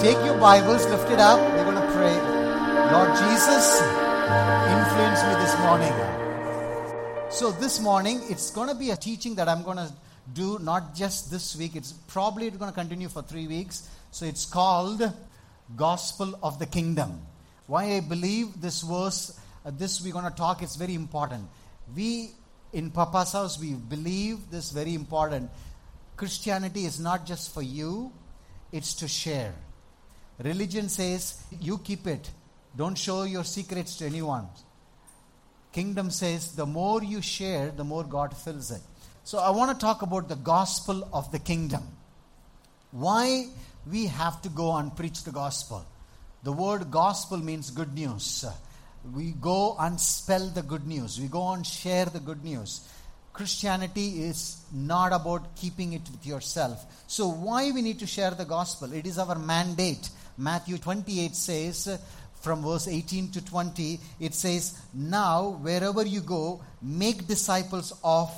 Take your Bibles, lift it up. We're going to pray. Lord Jesus, influence me this morning. So, this morning, it's going to be a teaching that I'm going to do not just this week, it's probably going to continue for three weeks. So, it's called Gospel of the Kingdom. Why I believe this verse, uh, this we're going to talk, it's very important. We in Papa's house, we believe this very important. Christianity is not just for you, it's to share. Religion says, you keep it. Don't show your secrets to anyone. Kingdom says, the more you share, the more God fills it. So I want to talk about the gospel of the kingdom. Why we have to go and preach the gospel. The word gospel means good news. We go and spell the good news. We go and share the good news. Christianity is not about keeping it with yourself. So why we need to share the gospel? It is our mandate. Matthew 28 says from verse 18 to 20 it says now wherever you go make disciples of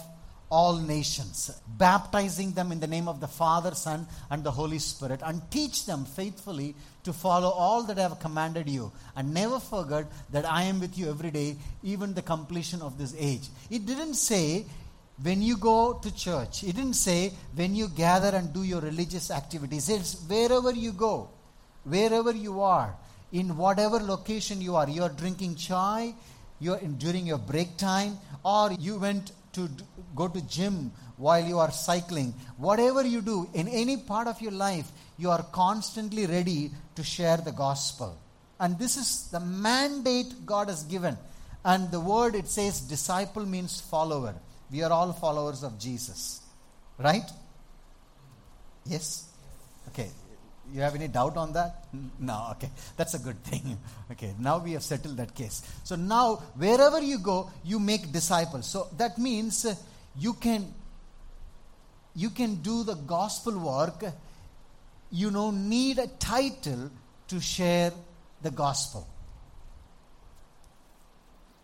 all nations, baptizing them in the name of the Father, Son, and the Holy Spirit, and teach them faithfully to follow all that I have commanded you. And never forget that I am with you every day, even the completion of this age. It didn't say when you go to church, it didn't say when you gather and do your religious activities. It's wherever you go, wherever you are, in whatever location you are. You are drinking chai, you're in, during your break time, or you went to go to gym while you are cycling whatever you do in any part of your life you are constantly ready to share the gospel. And this is the mandate god has given. And the word it says disciple means follower. We are all followers of jesus. Right? Yes you have any doubt on that? No, okay. That's a good thing. Okay, now we have settled that case. So now, wherever you go, you make disciples. So that means uh, you can you can do the gospel work. You know, need a title to share the gospel.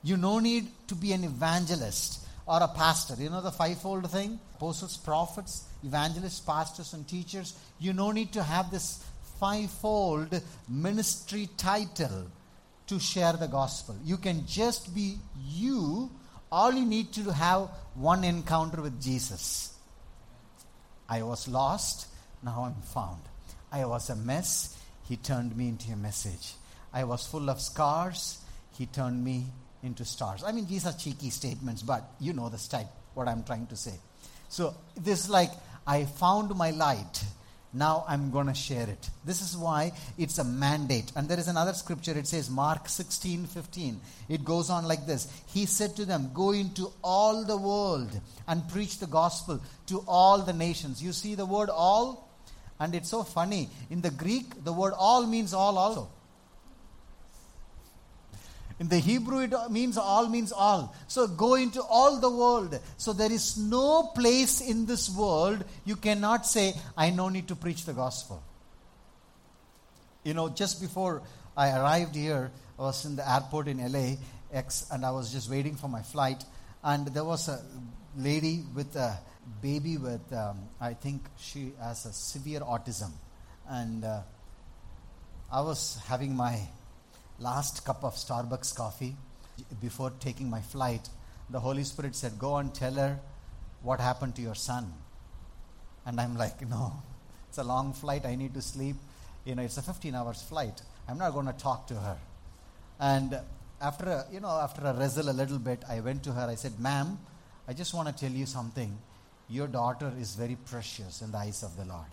You no need to be an evangelist or a pastor. You know the fivefold thing? Apostles, prophets, evangelists, pastors, and teachers. You no need to have this fivefold ministry title to share the gospel. You can just be you. All you need to have one encounter with Jesus. I was lost, now I'm found. I was a mess, he turned me into a message. I was full of scars, he turned me into stars. I mean, these are cheeky statements, but you know the type, what I'm trying to say. So, this is like, I found my light. Now I'm going to share it. This is why it's a mandate. And there is another scripture, it says, Mark 16 15. It goes on like this He said to them, Go into all the world and preach the gospel to all the nations. You see the word all? And it's so funny. In the Greek, the word all means all also. In the Hebrew, it means all means all. So go into all the world. So there is no place in this world you cannot say, I no need to preach the gospel. You know, just before I arrived here, I was in the airport in LAX and I was just waiting for my flight. And there was a lady with a baby with, um, I think she has a severe autism. And uh, I was having my last cup of Starbucks coffee before taking my flight, the Holy Spirit said, Go and tell her what happened to your son. And I'm like, No, it's a long flight. I need to sleep. You know, it's a 15 hours flight. I'm not going to talk to her. And after a, you know, after a wrestle a little bit, I went to her. I said, Ma'am, I just want to tell you something. Your daughter is very precious in the eyes of the Lord.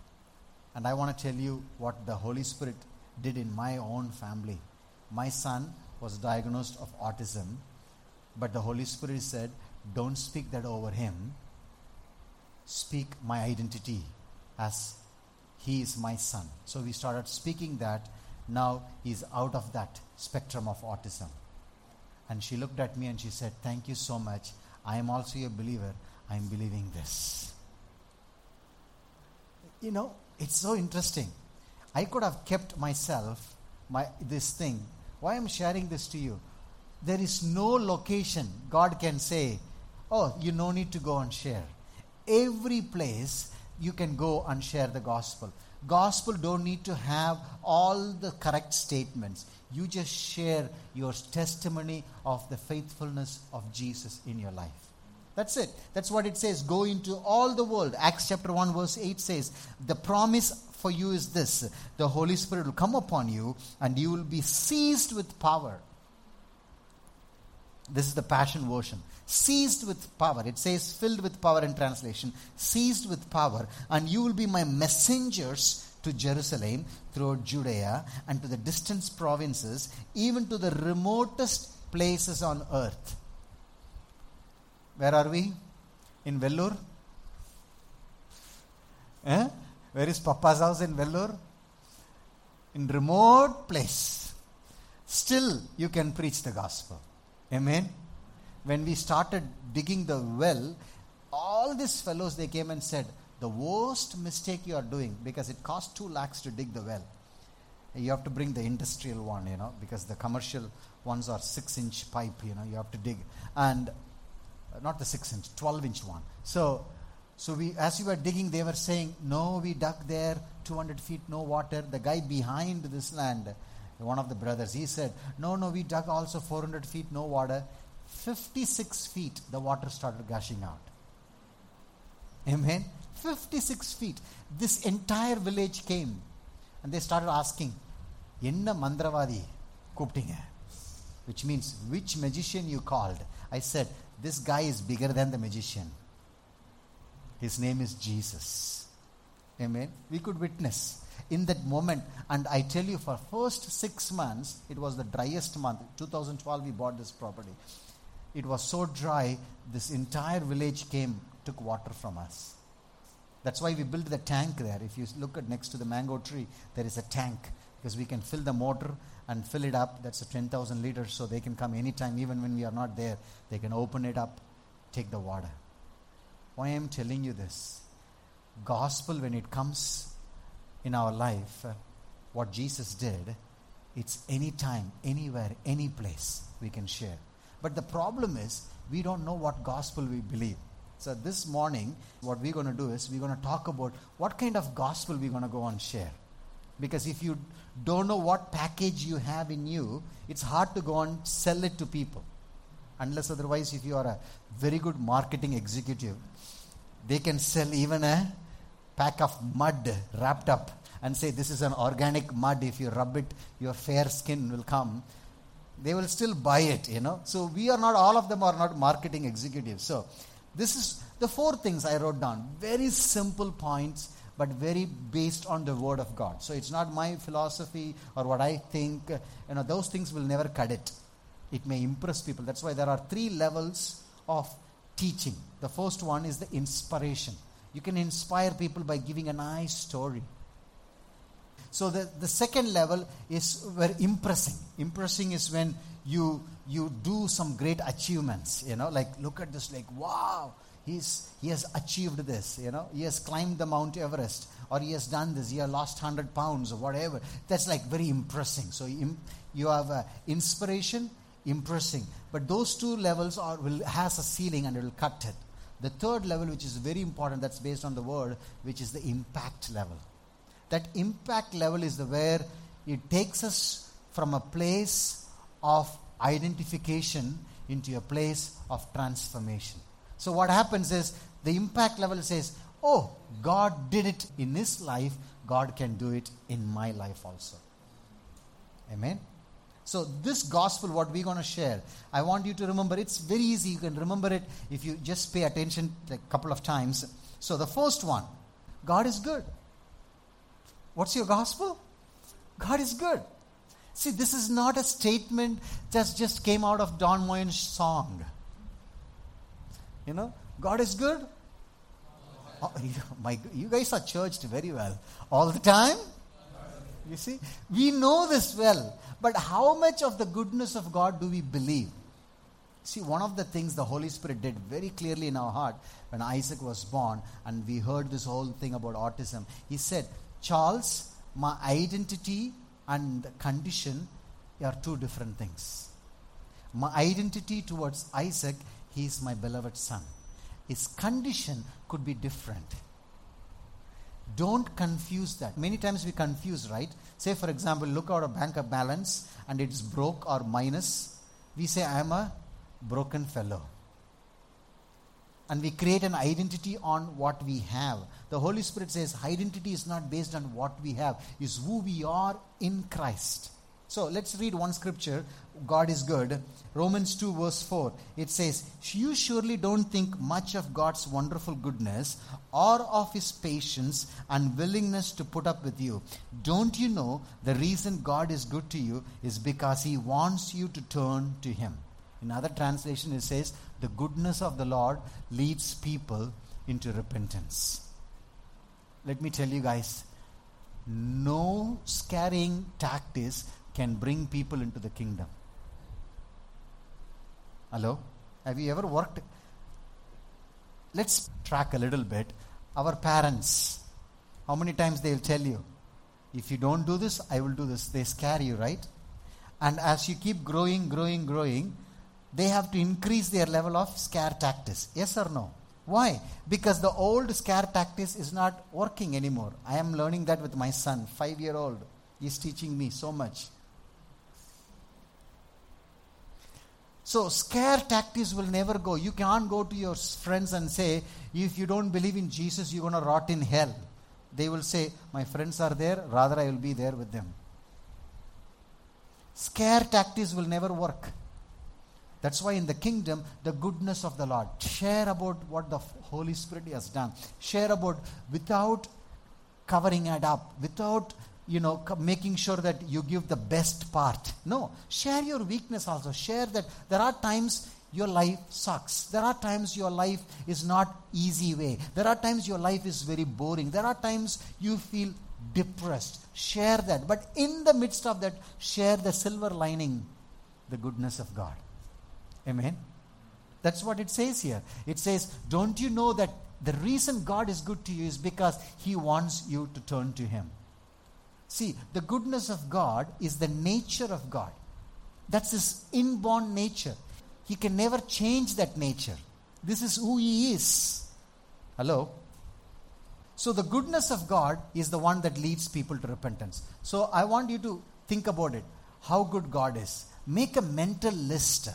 And I want to tell you what the Holy Spirit did in my own family my son was diagnosed of autism, but the Holy Spirit said, Don't speak that over him. Speak my identity as he is my son. So we started speaking that. Now he's out of that spectrum of autism. And she looked at me and she said, Thank you so much. I am also a believer. I'm believing this. You know, it's so interesting. I could have kept myself my this thing why I'm sharing this to you? There is no location God can say, oh, you no need to go and share. Every place you can go and share the gospel. Gospel don't need to have all the correct statements. You just share your testimony of the faithfulness of Jesus in your life. That's it. That's what it says. Go into all the world. Acts chapter 1, verse 8 says, The promise for you is this the Holy Spirit will come upon you, and you will be seized with power. This is the Passion Version. Seized with power. It says filled with power in translation. Seized with power. And you will be my messengers to Jerusalem, throughout Judea, and to the distant provinces, even to the remotest places on earth. Where are we? In Vellore? Eh? Where is Papa's house in Vellore? In remote place. Still, you can preach the gospel. Amen. When we started digging the well, all these fellows they came and said, the worst mistake you are doing because it costs two lakhs to dig the well. You have to bring the industrial one, you know, because the commercial ones are six inch pipe, you know, you have to dig. And uh, not the six inch, 12 inch one. So, so we, as we were digging, they were saying, "No, we dug there 200 feet, no water." The guy behind this land, one of the brothers, he said, "No, no, we dug also 400 feet, no water." 56 feet, the water started gushing out. Amen. 56 feet. This entire village came, and they started asking, "Enna mandravadi kuptinga?" Which means, which magician you called? I said, "This guy is bigger than the magician." His name is jesus. Amen. We could witness in that moment. And i tell you for first 6 months it was the driest month. 2012 we bought this property. It was so dry this entire village came took water from us. That's why we built the tank there. If you look at next to the mango tree there is a tank because we can fill the motor and fill it up. That's a 10,000 liters, so they can come anytime, even when we are not there. They can open it up, take the water. Why I am telling you this? Gospel, when it comes in our life, what Jesus did, it's anytime, anywhere, any place we can share. But the problem is, we don't know what gospel we believe. So this morning, what we're going to do is we're going to talk about what kind of gospel we're going to go and share. Because if you don't know what package you have in you, it's hard to go and sell it to people. Unless otherwise, if you are a very good marketing executive, they can sell even a pack of mud wrapped up and say, This is an organic mud. If you rub it, your fair skin will come. They will still buy it, you know. So, we are not, all of them are not marketing executives. So, this is the four things I wrote down. Very simple points but very based on the word of God. So it's not my philosophy or what I think. You know, those things will never cut it. It may impress people. That's why there are three levels of teaching. The first one is the inspiration. You can inspire people by giving a nice story. So the, the second level is where impressing. Impressing is when you you do some great achievements, you know, like look at this, like wow, he's, he has achieved this, you know, he has climbed the Mount Everest, or he has done this, he has lost 100 pounds, or whatever. That's like very impressing. So you have uh, inspiration, impressing. But those two levels are, will, has a ceiling and it will cut it. The third level, which is very important, that's based on the word, which is the impact level. That impact level is the where it takes us from a place of identification into a place of transformation. So, what happens is the impact level says, Oh, God did it in his life, God can do it in my life also. Amen. So, this gospel, what we're going to share, I want you to remember it's very easy. You can remember it if you just pay attention a couple of times. So, the first one God is good. What's your gospel? God is good. See, this is not a statement that just came out of Don Moen's song. You know, God is good. Oh, my, you guys are churched very well. All the time? You see? We know this well. But how much of the goodness of God do we believe? See, one of the things the Holy Spirit did very clearly in our heart when Isaac was born and we heard this whole thing about autism, he said, Charles, my identity and condition are two different things. My identity towards Isaac, he is my beloved son. His condition could be different. Don't confuse that. Many times we confuse, right? Say, for example, look at a bank of balance and it's broke or minus. We say, I am a broken fellow. And we create an identity on what we have. The Holy Spirit says identity is not based on what we have, is who we are in Christ. So let's read one scripture. God is good. Romans 2, verse 4. It says, You surely don't think much of God's wonderful goodness or of his patience and willingness to put up with you. Don't you know the reason God is good to you is because he wants you to turn to him? In other translation, it says, The goodness of the Lord leads people into repentance. Let me tell you guys, no scaring tactics can bring people into the kingdom. Hello? Have you ever worked? Let's track a little bit. Our parents, how many times they'll tell you, if you don't do this, I will do this. They scare you, right? And as you keep growing, growing, growing, they have to increase their level of scare tactics. Yes or no? Why? Because the old scare tactics is not working anymore. I am learning that with my son, five year old. He's teaching me so much. So, scare tactics will never go. You can't go to your friends and say, if you don't believe in Jesus, you're going to rot in hell. They will say, My friends are there, rather, I will be there with them. Scare tactics will never work. That's why in the kingdom, the goodness of the Lord. Share about what the Holy Spirit has done. Share about without covering it up, without you know, making sure that you give the best part. No, share your weakness also. Share that there are times your life sucks. There are times your life is not easy way. There are times your life is very boring. There are times you feel depressed. Share that. But in the midst of that, share the silver lining, the goodness of God. Amen. That's what it says here. It says, Don't you know that the reason God is good to you is because He wants you to turn to Him? See, the goodness of God is the nature of God. That's his inborn nature. He can never change that nature. This is who he is. Hello? So, the goodness of God is the one that leads people to repentance. So, I want you to think about it how good God is. Make a mental list.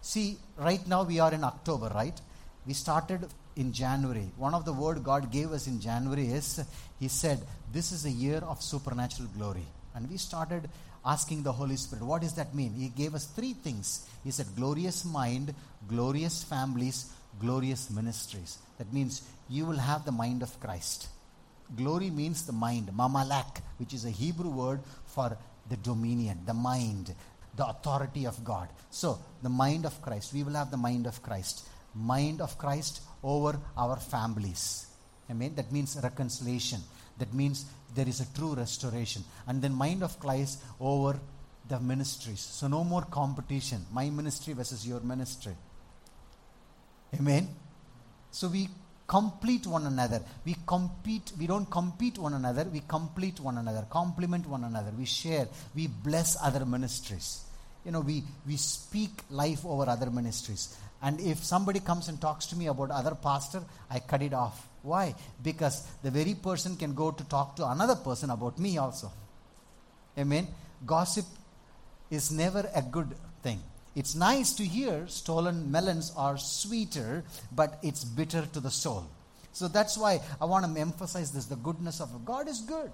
See, right now we are in October, right? We started in January. One of the word God gave us in January is He said, This is a year of supernatural glory. And we started asking the Holy Spirit, what does that mean? He gave us three things. He said, glorious mind, glorious families, glorious ministries. That means you will have the mind of Christ. Glory means the mind, mamalak, which is a Hebrew word for the dominion, the mind, the authority of God. So, the mind of Christ. We will have the mind of Christ. Mind of Christ over our families. Amen. That means reconciliation. That means there is a true restoration. And then mind of Christ over the ministries. So no more competition. My ministry versus your ministry. Amen. So we complete one another. We compete, we don't compete one another, we complete one another, complement one another, we share, we bless other ministries. You know, we, we speak life over other ministries. And if somebody comes and talks to me about other pastor, I cut it off. Why? Because the very person can go to talk to another person about me also. Amen. Gossip is never a good thing. It's nice to hear stolen melons are sweeter, but it's bitter to the soul. So that's why I want to emphasize this the goodness of God is good.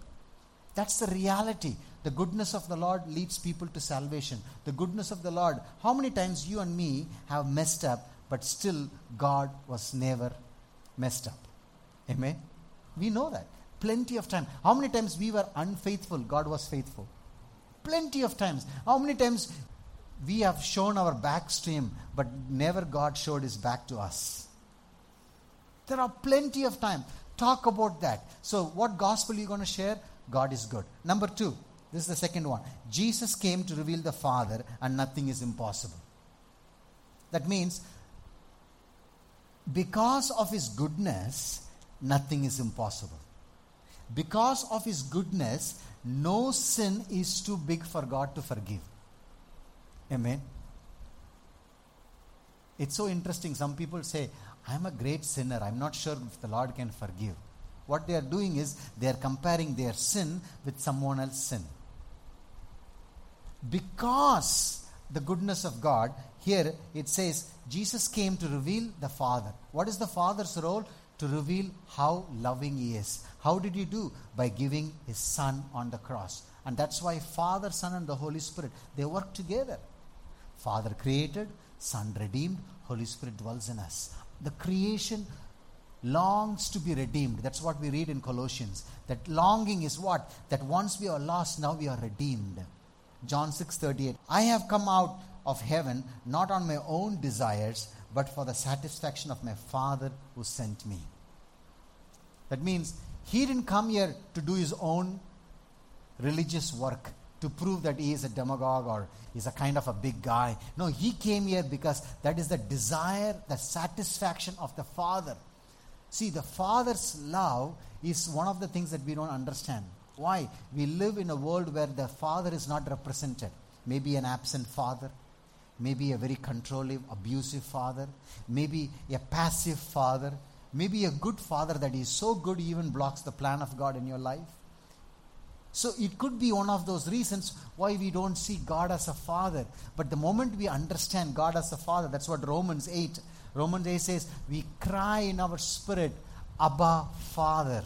That's the reality. The goodness of the Lord leads people to salvation. The goodness of the Lord. How many times you and me have messed up, but still God was never messed up? Amen. We know that. Plenty of time. How many times we were unfaithful, God was faithful? Plenty of times. How many times we have shown our backs to Him, but never God showed His back to us? There are plenty of time. Talk about that. So, what gospel are you going to share? God is good. Number two, this is the second one. Jesus came to reveal the Father, and nothing is impossible. That means, because of His goodness, nothing is impossible. Because of His goodness, no sin is too big for God to forgive. Amen. It's so interesting. Some people say, I'm a great sinner. I'm not sure if the Lord can forgive. What they are doing is they are comparing their sin with someone else's sin. Because the goodness of God, here it says Jesus came to reveal the Father. What is the Father's role? To reveal how loving He is. How did He do? By giving His Son on the cross. And that's why Father, Son, and the Holy Spirit, they work together. Father created, Son redeemed, Holy Spirit dwells in us. The creation longs to be redeemed. That's what we read in Colossians. That longing is what? That once we are lost, now we are redeemed. John 6:38. I have come out of heaven not on my own desires, but for the satisfaction of my Father who sent me. That means he didn't come here to do his own religious work to prove that he is a demagogue or he's a kind of a big guy. No, he came here because that is the desire, the satisfaction of the Father. See, the Father's love is one of the things that we don't understand. Why? We live in a world where the Father is not represented. Maybe an absent father, maybe a very controlling, abusive father, maybe a passive father, maybe a good father that is so good even blocks the plan of God in your life. So it could be one of those reasons why we don't see God as a father. But the moment we understand God as a father, that's what Romans 8, Romans 8 says, we cry in our spirit, Abba, Father.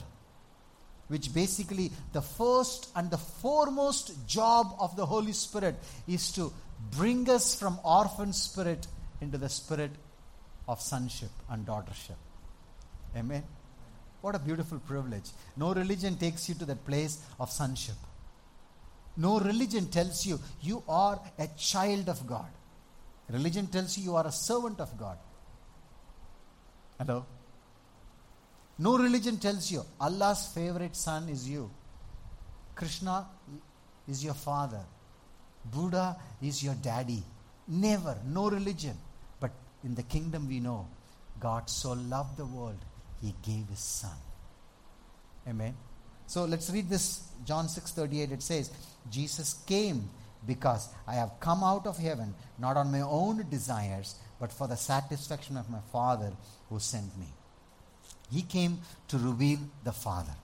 Which basically, the first and the foremost job of the Holy Spirit is to bring us from orphan spirit into the spirit of sonship and daughtership. Amen. What a beautiful privilege. No religion takes you to that place of sonship. No religion tells you you are a child of God. Religion tells you you are a servant of God. Hello? No religion tells you Allah's favorite son is you. Krishna is your father. Buddha is your daddy. Never. No religion. But in the kingdom we know God so loved the world he gave his son. Amen. So let's read this John 6:38 it says Jesus came because I have come out of heaven not on my own desires but for the satisfaction of my Father who sent me. He came to reveal the Father.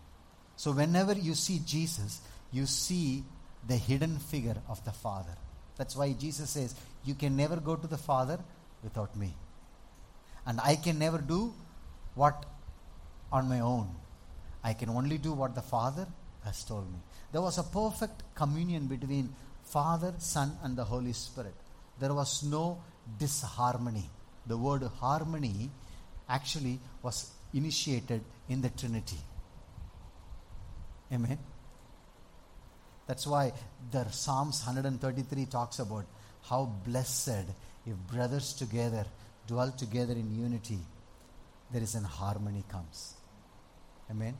So whenever you see Jesus, you see the hidden figure of the Father. That's why Jesus says, You can never go to the Father without me. And I can never do what on my own. I can only do what the Father has told me. There was a perfect communion between Father, Son, and the Holy Spirit. There was no disharmony. The word harmony actually was initiated in the Trinity. Amen. That's why the Psalms 133 talks about how blessed if brothers together dwell together in unity, there is an harmony comes. Amen.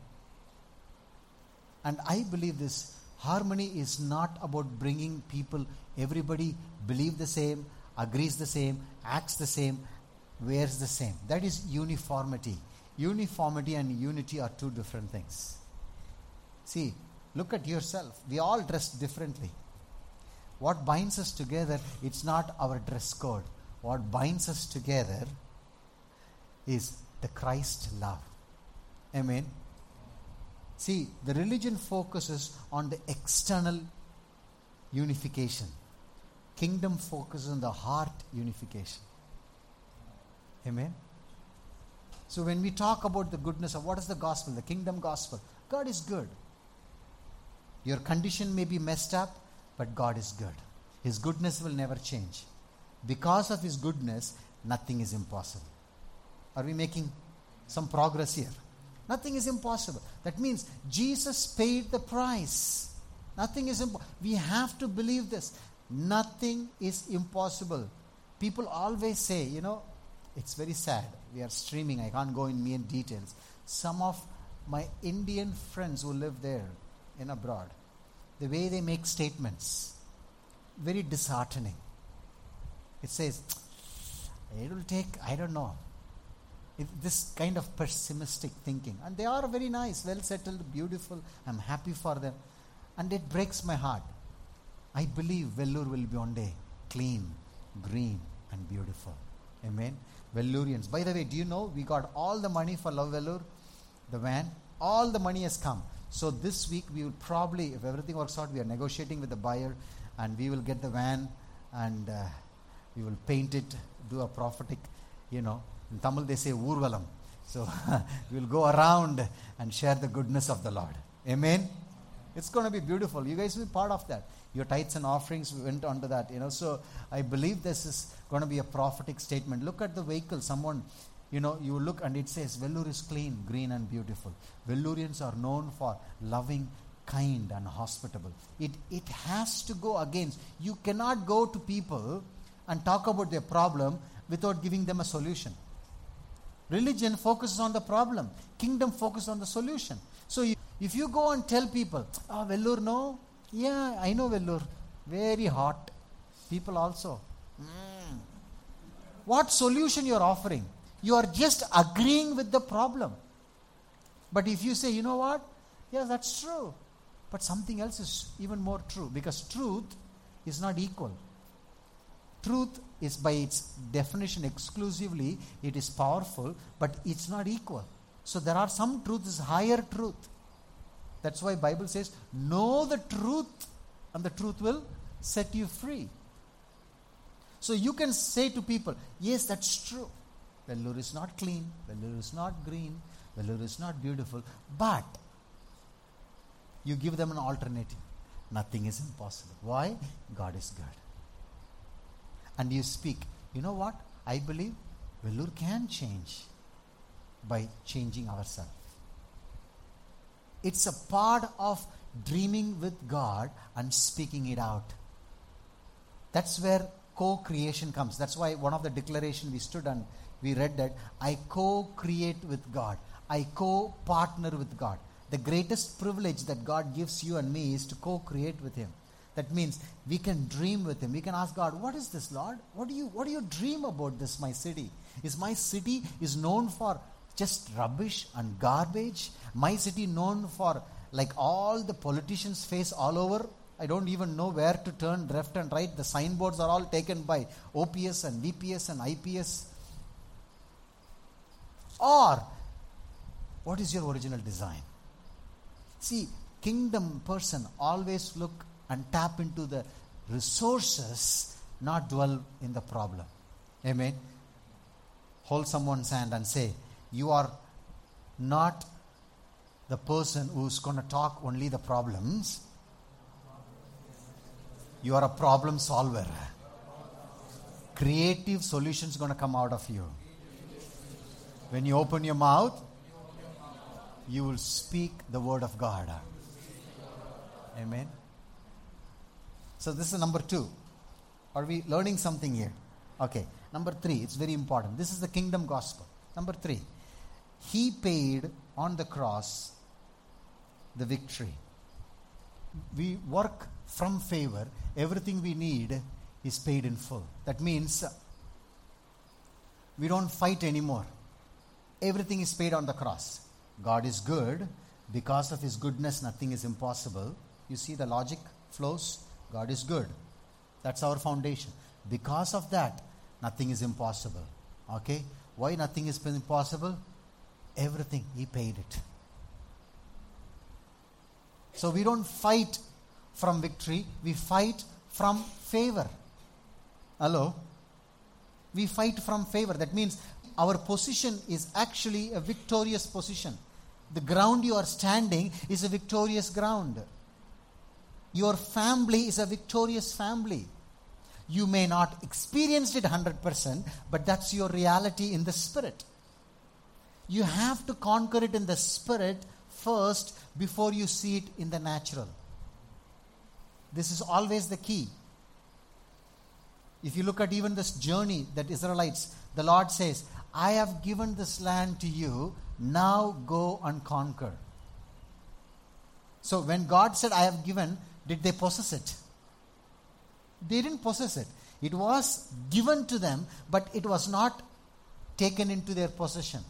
And I believe this harmony is not about bringing people, everybody believe the same, agrees the same, acts the same, wears the same. That is uniformity. Uniformity and unity are two different things. See, look at yourself. We all dress differently. What binds us together, it's not our dress code. What binds us together is the Christ love. Amen. See, the religion focuses on the external unification. Kingdom focuses on the heart unification. Amen. So when we talk about the goodness of what is the gospel, the kingdom gospel, God is good. Your condition may be messed up, but God is good. His goodness will never change. Because of His goodness, nothing is impossible. Are we making some progress here? Nothing is impossible. That means Jesus paid the price. Nothing is impossible. We have to believe this. Nothing is impossible. People always say, you know, it's very sad. We are streaming. I can't go in mere details. Some of my Indian friends who live there in abroad, the way they make statements, very disheartening. It says, it will take, I don't know, If this kind of pessimistic thinking. And they are very nice, well settled, beautiful. I'm happy for them. And it breaks my heart. I believe Vellore will be one day clean, green, and beautiful. Amen. Vellurians. By the way, do you know we got all the money for Love Vellore, the van? all the money has come. So this week we will probably, if everything works out, we are negotiating with the buyer and we will get the van and uh, we will paint it, do a prophetic, you know, in Tamil they say Urvalam. So we will go around and share the goodness of the Lord. Amen. It's going to be beautiful. You guys will be part of that. Your tithes and offerings went onto that, you know. So I believe this is going to be a prophetic statement. Look at the vehicle. Someone, you know, you look and it says Vellore is clean, green, and beautiful. Vellurians are known for loving, kind, and hospitable. It it has to go against. You cannot go to people and talk about their problem without giving them a solution. Religion focuses on the problem. Kingdom focuses on the solution. So you, if you go and tell people, ah, oh, Vellore, no, yeah, I know Vellore, very hot. People also. Mm. What solution you are offering? You are just agreeing with the problem. But if you say, you know what? Yeah, that's true. But something else is even more true because truth is not equal. Truth is by its definition exclusively, it is powerful, but it's not equal. So there are some truths higher truth. That's why Bible says, know the truth, and the truth will set you free. So you can say to people, yes, that's true. Vellore is not clean, Vellore is not green, Vellore is not beautiful, but you give them an alternative. Nothing is impossible. Why? God is good. And you speak, you know what? I believe Vellore can change by changing ourselves. It's a part of dreaming with God and speaking it out. That's where co creation comes. That's why one of the declaration we stood and we read that I co create with God, I co partner with God. The greatest privilege that God gives you and me is to co create with Him. That means we can dream with Him. We can ask God, What is this, Lord? What do you, what do you dream about this, my city? Is my city is known for just rubbish and garbage. My city known for like all the politicians face all over. I don't even know where to turn left and right. The signboards are all taken by OPS and VPS and IPS. Or what is your original design? See, kingdom person always look and tap into the resources, not dwell in the problem. Amen. Hold someone's hand and say, you are not the person who's going to talk only the problems. You are a problem solver. Creative solutions going to come out of you. When you open your mouth, you will speak the word of God. Amen. So this is number two. Are we learning something here? Okay. Number three, it's very important. This is the kingdom gospel. Number three, he paid on the cross the victory. We work from favor. Everything we need is paid in full. That means we don't fight anymore. Everything is paid on the cross. God is good. Because of His goodness, nothing is impossible. You see the logic flows? God is good. That's our foundation. Because of that, nothing is impossible. Okay? Why nothing is impossible? Everything, He paid it. So we don't fight from victory, we fight from favor. Hello? We fight from favor. That means our position is actually a victorious position. The ground you are standing is a victorious ground. Your family is a victorious family. You may not experience it 100%, but that's your reality in the spirit. You have to conquer it in the spirit first before you see it in the natural. This is always the key. If you look at even this journey that Israelites, the Lord says, I have given this land to you, now go and conquer. So when God said, I have given, did they possess it? They didn't possess it. It was given to them, but it was not taken into their possession.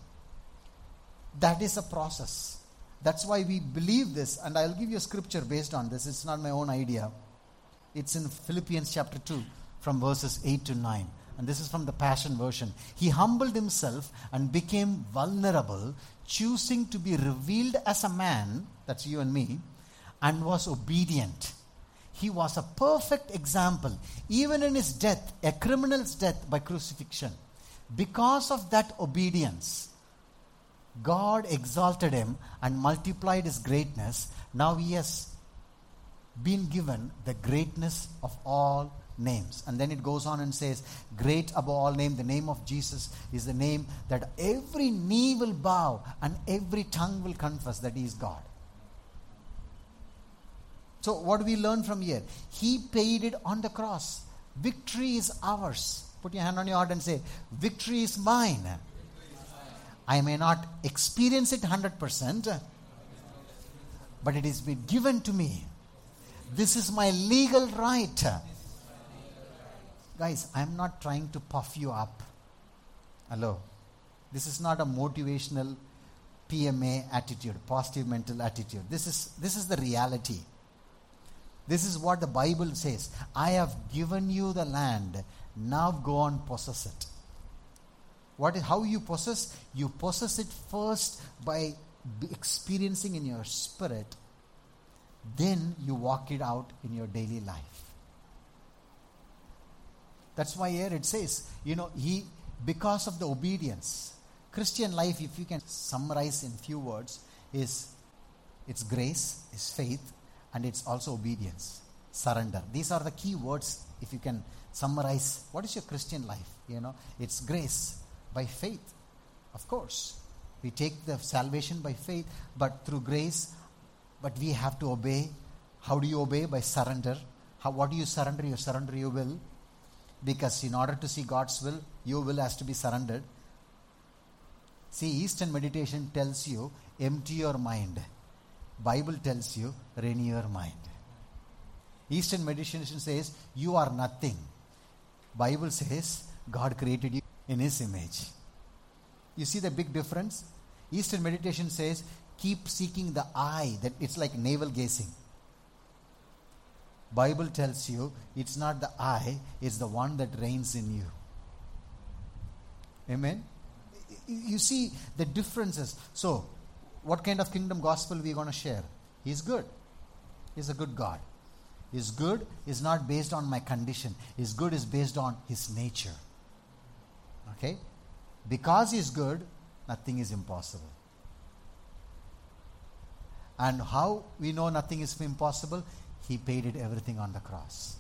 That is a process. That's why we believe this, and I'll give you a scripture based on this. It's not my own idea. It's in Philippians chapter 2, from verses 8 to 9. And this is from the Passion Version. He humbled himself and became vulnerable, choosing to be revealed as a man, that's you and me, and was obedient. He was a perfect example, even in his death, a criminal's death by crucifixion. Because of that obedience, God exalted him and multiplied his greatness. Now he has been given the greatness of all names. And then it goes on and says, Great above all name, the name of Jesus is the name that every knee will bow and every tongue will confess that he is God. So, what do we learn from here? He paid it on the cross. Victory is ours. Put your hand on your heart and say, Victory is mine. I may not experience it 100%, but it has been given to me. This is my legal right. Guys, I'm not trying to puff you up. Hello. This is not a motivational PMA attitude, positive mental attitude. This is, this is the reality. This is what the Bible says. I have given you the land. Now go and possess it. What is how you possess? You possess it first by experiencing in your spirit. Then you walk it out in your daily life. That's why here it says, you know, he because of the obedience. Christian life, if you can summarize in few words, is it's grace, is faith, and it's also obedience, surrender. These are the key words if you can summarize what is your Christian life. You know, it's grace by faith, of course. We take the salvation by faith, but through grace, but we have to obey. How do you obey? By surrender. How, what do you surrender? You surrender your will. Because in order to see God's will, your will has to be surrendered. See, Eastern meditation tells you, empty your mind. Bible tells you, renew your mind. Eastern meditation says, you are nothing. Bible says, God created you in his image. You see the big difference? Eastern meditation says, keep seeking the eye, that it's like navel gazing. Bible tells you it's not the I, it's the one that reigns in you. Amen. You see the differences. So, what kind of kingdom gospel we going to share? He's good. He's a good God. His good is not based on my condition. His good is based on his nature. Okay? Because he's good, nothing is impossible. And how we know nothing is impossible? He paid it everything on the cross.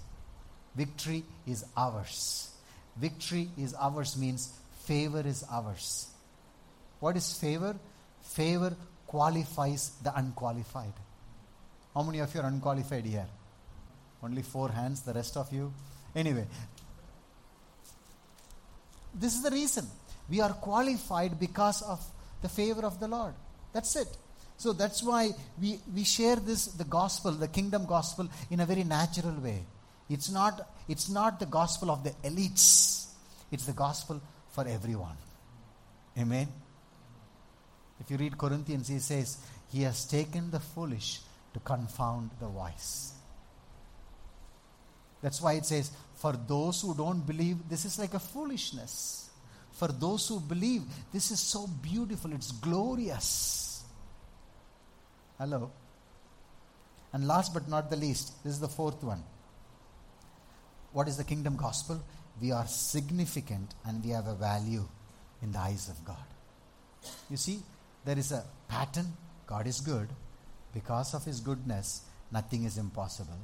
Victory is ours. Victory is ours means favor is ours. What is favor? Favor qualifies the unqualified. How many of you are unqualified here? Only four hands, the rest of you. Anyway, this is the reason. We are qualified because of the favor of the Lord. That's it. So that's why we, we share this, the gospel, the kingdom gospel, in a very natural way. It's not, it's not the gospel of the elites, it's the gospel for everyone. Amen. If you read Corinthians, he says, He has taken the foolish to confound the wise. That's why it says, For those who don't believe, this is like a foolishness. For those who believe, this is so beautiful, it's glorious. Hello. And last but not the least, this is the fourth one. What is the kingdom gospel? We are significant and we have a value in the eyes of God. You see, there is a pattern. God is good. Because of his goodness, nothing is impossible.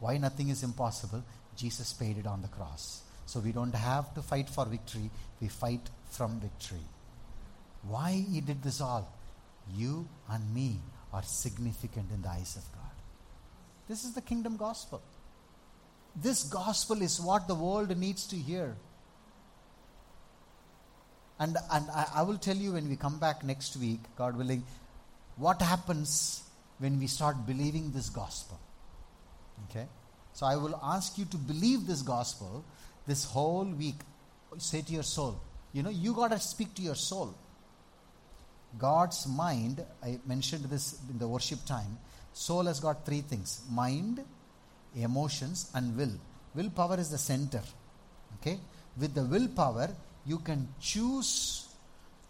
Why nothing is impossible? Jesus paid it on the cross. So we don't have to fight for victory, we fight from victory. Why he did this all? You and me are significant in the eyes of God. This is the kingdom gospel. This gospel is what the world needs to hear. And, and I, I will tell you when we come back next week, God willing, what happens when we start believing this gospel. Okay? So I will ask you to believe this gospel this whole week. Say to your soul, you know, you got to speak to your soul. God's mind, I mentioned this in the worship time, soul has got three things mind, emotions, and will. Willpower is the center. Okay? with the willpower, you can choose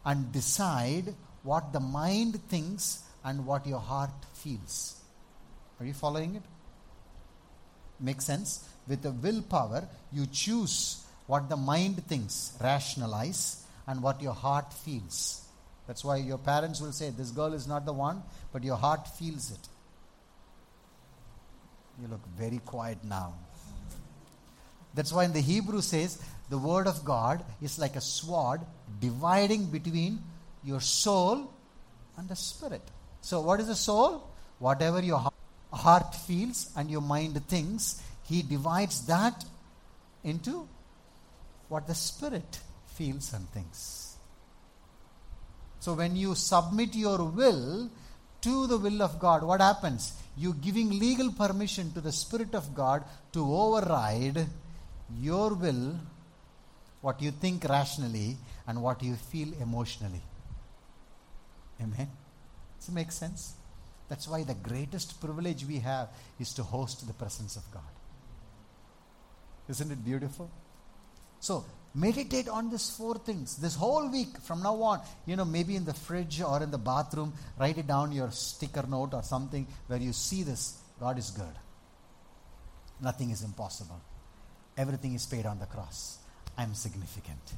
and decide what the mind thinks and what your heart feels. Are you following it? Makes sense? With the willpower, you choose what the mind thinks, rationalize, and what your heart feels. That's why your parents will say, This girl is not the one, but your heart feels it. You look very quiet now. That's why in the Hebrew says the word of God is like a sword dividing between your soul and the spirit. So, what is the soul? Whatever your heart feels and your mind thinks, He divides that into what the spirit feels and thinks. So, when you submit your will to the will of God, what happens? You giving legal permission to the Spirit of God to override your will, what you think rationally, and what you feel emotionally. Amen. Does it make sense? That's why the greatest privilege we have is to host the presence of God. Isn't it beautiful? So, meditate on these four things this whole week from now on. You know, maybe in the fridge or in the bathroom, write it down your sticker note or something where you see this God is good. Nothing is impossible. Everything is paid on the cross. I'm significant.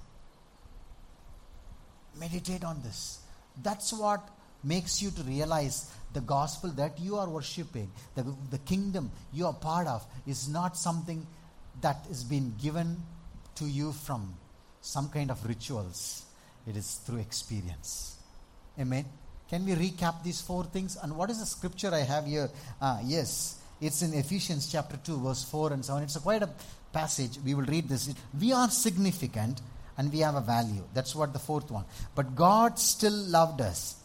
Meditate on this. That's what makes you to realize the gospel that you are worshipping, the, the kingdom you are part of, is not something that is being given to you from some kind of rituals. It is through experience. Amen. Can we recap these four things? And what is the scripture I have here? Ah, yes, it's in Ephesians chapter 2, verse 4 and so on. It's a quite a passage. We will read this. We are significant and we have a value. That's what the fourth one. But God still loved us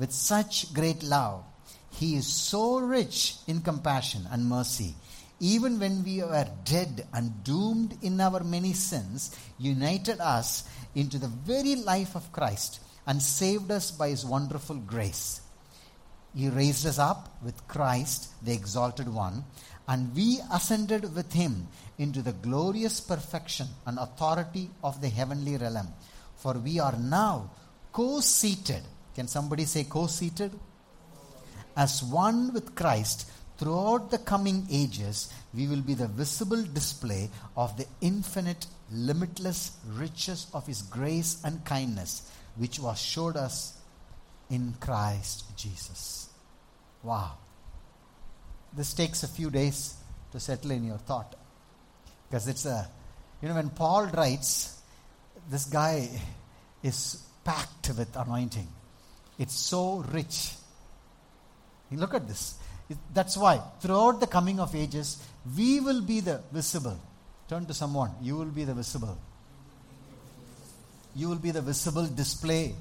with such great love. He is so rich in compassion and mercy. Even when we were dead and doomed in our many sins, united us into the very life of Christ and saved us by his wonderful grace. He raised us up with Christ, the exalted one, and we ascended with him into the glorious perfection and authority of the heavenly realm. For we are now co seated. Can somebody say co seated? As one with Christ throughout the coming ages, we will be the visible display of the infinite, limitless riches of His grace and kindness, which was showed us in Christ Jesus. Wow. This takes a few days to settle in your thought. Because it's a, you know, when Paul writes, this guy is packed with anointing. It's so rich. Look at this. That's why, throughout the coming of ages, we will be the visible. Turn to someone. You will be the visible. You will be the visible display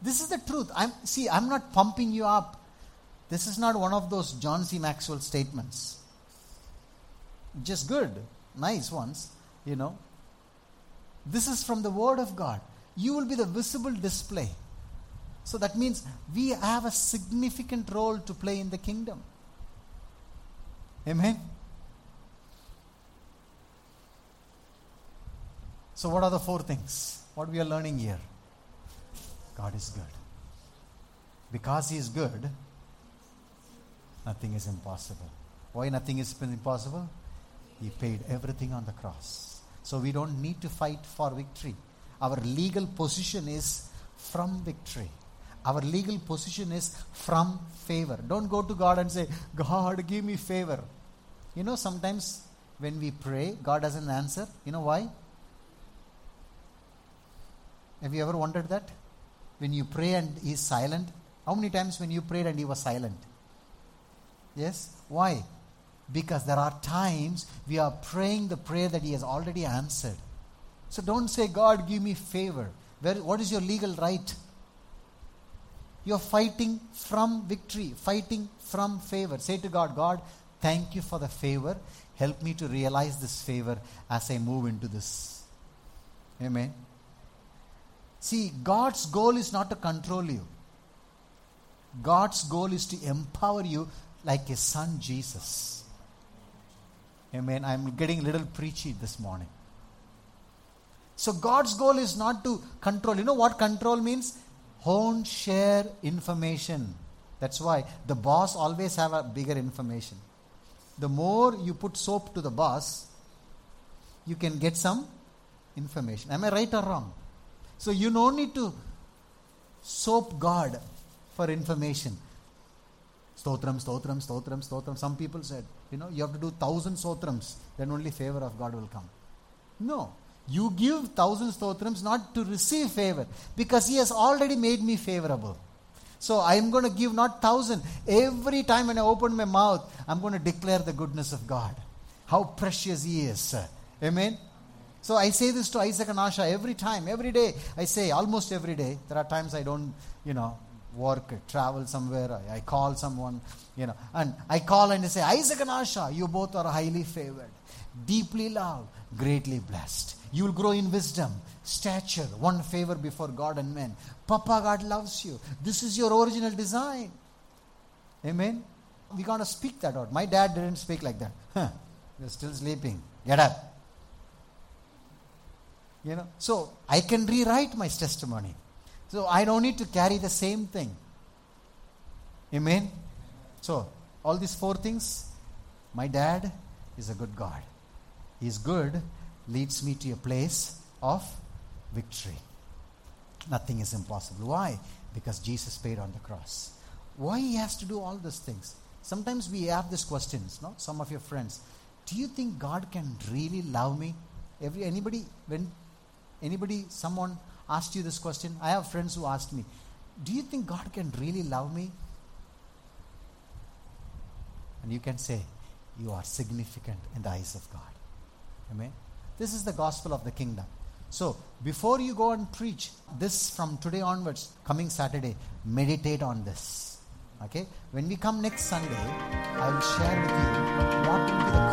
This is the truth. I'm see, I'm not pumping you up. This is not one of those John C. Maxwell statements. Just good, nice ones, you know. This is from the Word of God. You will be the visible display. So that means we have a significant role to play in the kingdom. Amen. So, what are the four things? What we are learning here? God is good. Because He is good, nothing is impossible. Why nothing is impossible? He paid everything on the cross. So we don't need to fight for victory. Our legal position is from victory. Our legal position is from favor. Don't go to God and say, God, give me favor. You know, sometimes when we pray, God doesn't answer. You know why? Have you ever wondered that? when you pray and He's silent? How many times when you prayed and he was silent? Yes? Why? Because there are times we are praying the prayer that he has already answered. So don't say, God, give me favor. Where, what is your legal right? You're fighting from victory, fighting from favor. Say to God, God, thank you for the favor. Help me to realize this favor as I move into this. Amen. See, God's goal is not to control you. God's goal is to empower you like his son Jesus. Amen. I'm getting a little preachy this morning. So God's goal is not to control. You know what control means? Own share information. That's why the boss always have a bigger information. The more you put soap to the boss, you can get some information. Am I right or wrong? So you don't need to soap God for information. Stotram, stotram, stotram, stotram. Some people said, you know, you have to do thousand stotrams, then only favor of God will come. No. You give thousand stotrams not to receive favor, because He has already made me favorable. So I'm going to give not thousand. Every time when I open my mouth, I'm going to declare the goodness of God. How precious He is. Amen. So I say this to Isaac and Asha every time, every day. I say almost every day. There are times I don't, you know, work, travel somewhere. I, I call someone, you know, and I call and I say, Isaac and Asha, you both are highly favored, deeply loved, greatly blessed. You will grow in wisdom, stature, one favor before God and men. Papa, God loves you. This is your original design. Amen. We gotta speak that out. My dad didn't speak like that. Huh. You're still sleeping. Get up. You know, so I can rewrite my testimony. So I don't need to carry the same thing. Amen. So all these four things, my dad is a good God. He's good, leads me to a place of victory. Nothing is impossible. Why? Because Jesus paid on the cross. Why he has to do all these things? Sometimes we have these questions, no? Some of your friends. Do you think God can really love me? Every anybody when Anybody, someone asked you this question? I have friends who asked me, Do you think God can really love me? And you can say, You are significant in the eyes of God. Amen. This is the gospel of the kingdom. So, before you go and preach, this from today onwards, coming Saturday, meditate on this. Okay? When we come next Sunday, I will share with you what will be the